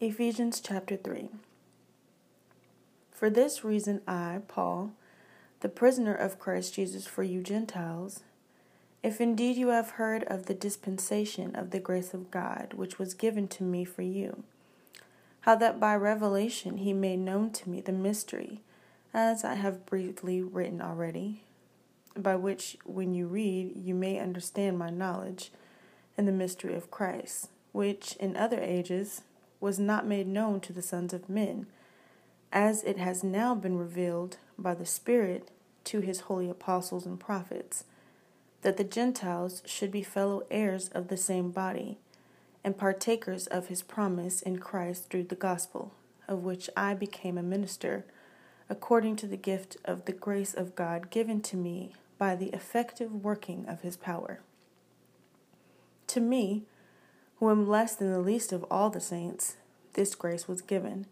Ephesians chapter 3. For this reason, I, Paul, the prisoner of Christ Jesus for you Gentiles, if indeed you have heard of the dispensation of the grace of God which was given to me for you, how that by revelation he made known to me the mystery, as I have briefly written already, by which, when you read, you may understand my knowledge in the mystery of Christ, which in other ages was not made known to the sons of men, as it has now been revealed by the Spirit to his holy apostles and prophets, that the Gentiles should be fellow heirs of the same body, and partakers of his promise in Christ through the gospel, of which I became a minister, according to the gift of the grace of God given to me by the effective working of his power. To me, who am less than the least of all the saints, this grace was given,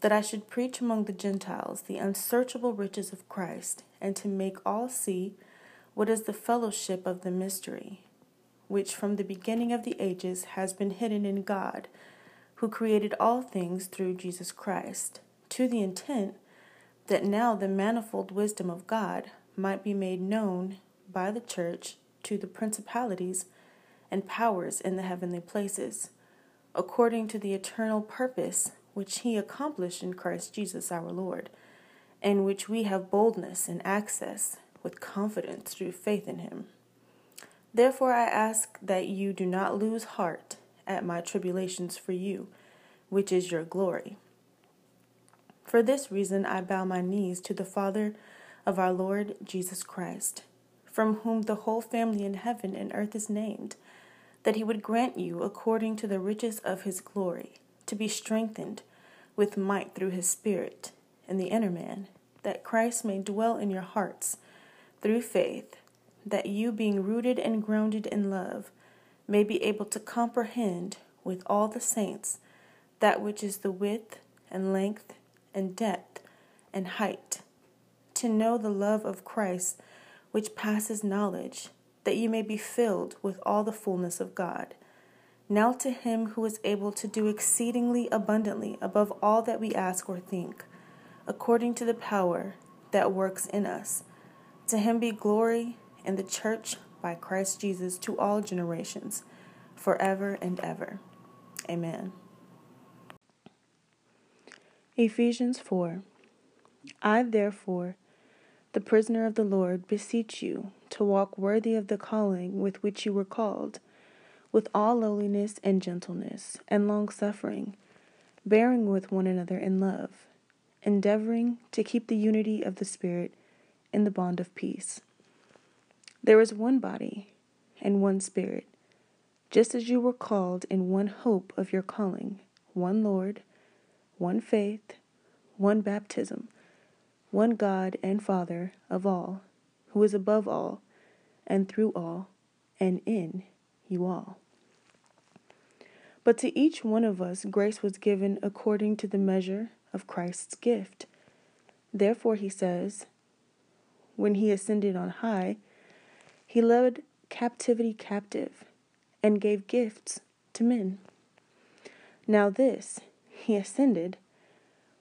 that I should preach among the Gentiles the unsearchable riches of Christ, and to make all see what is the fellowship of the mystery, which from the beginning of the ages has been hidden in God, who created all things through Jesus Christ, to the intent that now the manifold wisdom of God might be made known by the church to the principalities and powers in the heavenly places, according to the eternal purpose which he accomplished in Christ Jesus our Lord, and which we have boldness and access with confidence through faith in him. Therefore I ask that you do not lose heart at my tribulations for you, which is your glory. For this reason I bow my knees to the Father of our Lord Jesus Christ, from whom the whole family in heaven and earth is named that he would grant you, according to the riches of his glory, to be strengthened with might through his Spirit in the inner man, that Christ may dwell in your hearts through faith, that you, being rooted and grounded in love, may be able to comprehend with all the saints that which is the width and length and depth and height, to know the love of Christ which passes knowledge that you may be filled with all the fullness of God. Now to him who is able to do exceedingly abundantly above all that we ask or think, according to the power that works in us, to him be glory in the church by Christ Jesus to all generations, forever and ever. Amen. Ephesians 4 I, therefore, the prisoner of the Lord, beseech you to walk worthy of the calling with which you were called, with all lowliness and gentleness and long suffering, bearing with one another in love, endeavoring to keep the unity of the Spirit in the bond of peace. There is one body and one Spirit, just as you were called in one hope of your calling, one Lord, one faith, one baptism one God and Father of all, who is above all, and through all, and in you all. But to each one of us grace was given according to the measure of Christ's gift. Therefore, he says, when he ascended on high, he led captivity captive and gave gifts to men. Now, this, he ascended,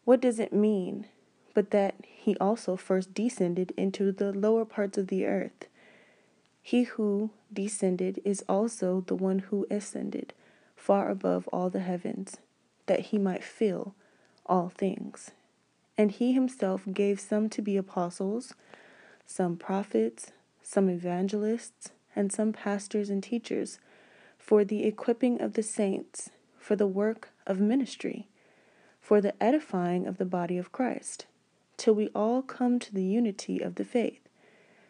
what does it mean but that he also first descended into the lower parts of the earth. He who descended is also the one who ascended far above all the heavens, that he might fill all things. And he himself gave some to be apostles, some prophets, some evangelists, and some pastors and teachers, for the equipping of the saints, for the work of ministry, for the edifying of the body of Christ till we all come to the unity of the faith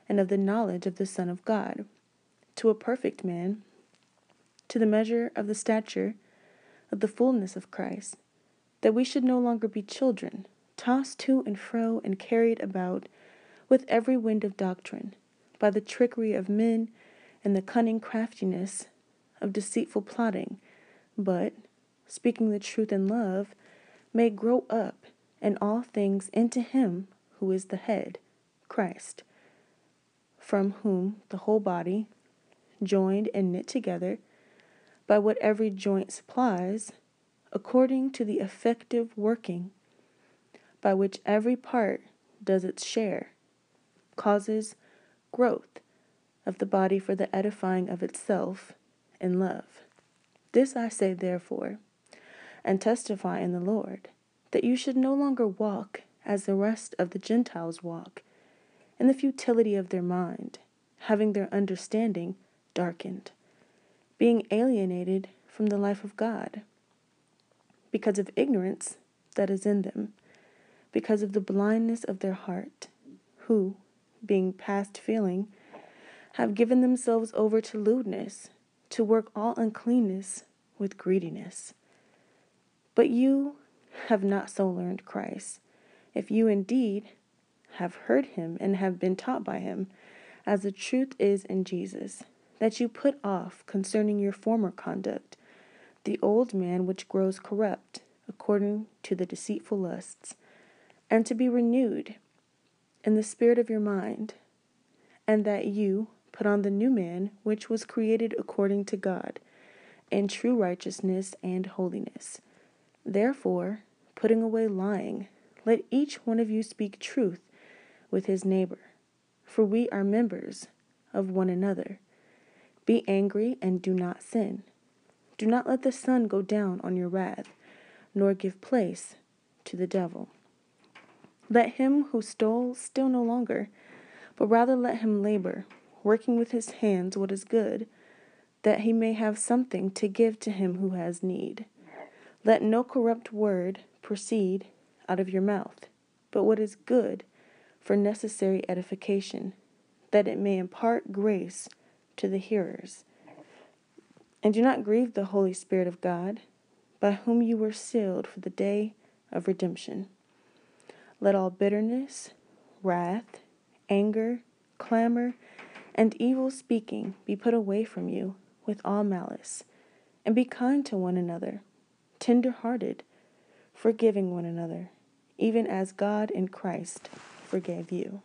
and of the knowledge of the Son of God, to a perfect man, to the measure of the stature of the fullness of Christ, that we should no longer be children, tossed to and fro and carried about with every wind of doctrine, by the trickery of men and the cunning craftiness of deceitful plotting, but, speaking the truth in love, may grow up and all things into him who is the head, Christ, from whom the whole body, joined and knit together by what every joint supplies, according to the effective working by which every part does its share, causes growth of the body for the edifying of itself in love. This I say, therefore, and testify in the Lord, that you should no longer walk as the rest of the Gentiles walk, in the futility of their mind, having their understanding darkened, being alienated from the life of God, because of ignorance that is in them, because of the blindness of their heart, who, being past feeling, have given themselves over to lewdness, to work all uncleanness with greediness. But you have not so learned Christ, if you indeed have heard him and have been taught by him, as the truth is in Jesus, that you put off concerning your former conduct the old man which grows corrupt according to the deceitful lusts, and to be renewed in the spirit of your mind, and that you put on the new man which was created according to God in true righteousness and holiness. Therefore, putting away lying, let each one of you speak truth with his neighbor, for we are members of one another. Be angry and do not sin. Do not let the sun go down on your wrath, nor give place to the devil. Let him who stole steal no longer, but rather let him labor, working with his hands what is good, that he may have something to give to him who has need. Let no corrupt word proceed out of your mouth, but what is good for necessary edification, that it may impart grace to the hearers. And do not grieve the Holy Spirit of God, by whom you were sealed for the day of redemption. Let all bitterness, wrath, anger, clamor, and evil speaking be put away from you with all malice, and be kind to one another, tender hearted, forgiving one another even as God in Christ forgave you.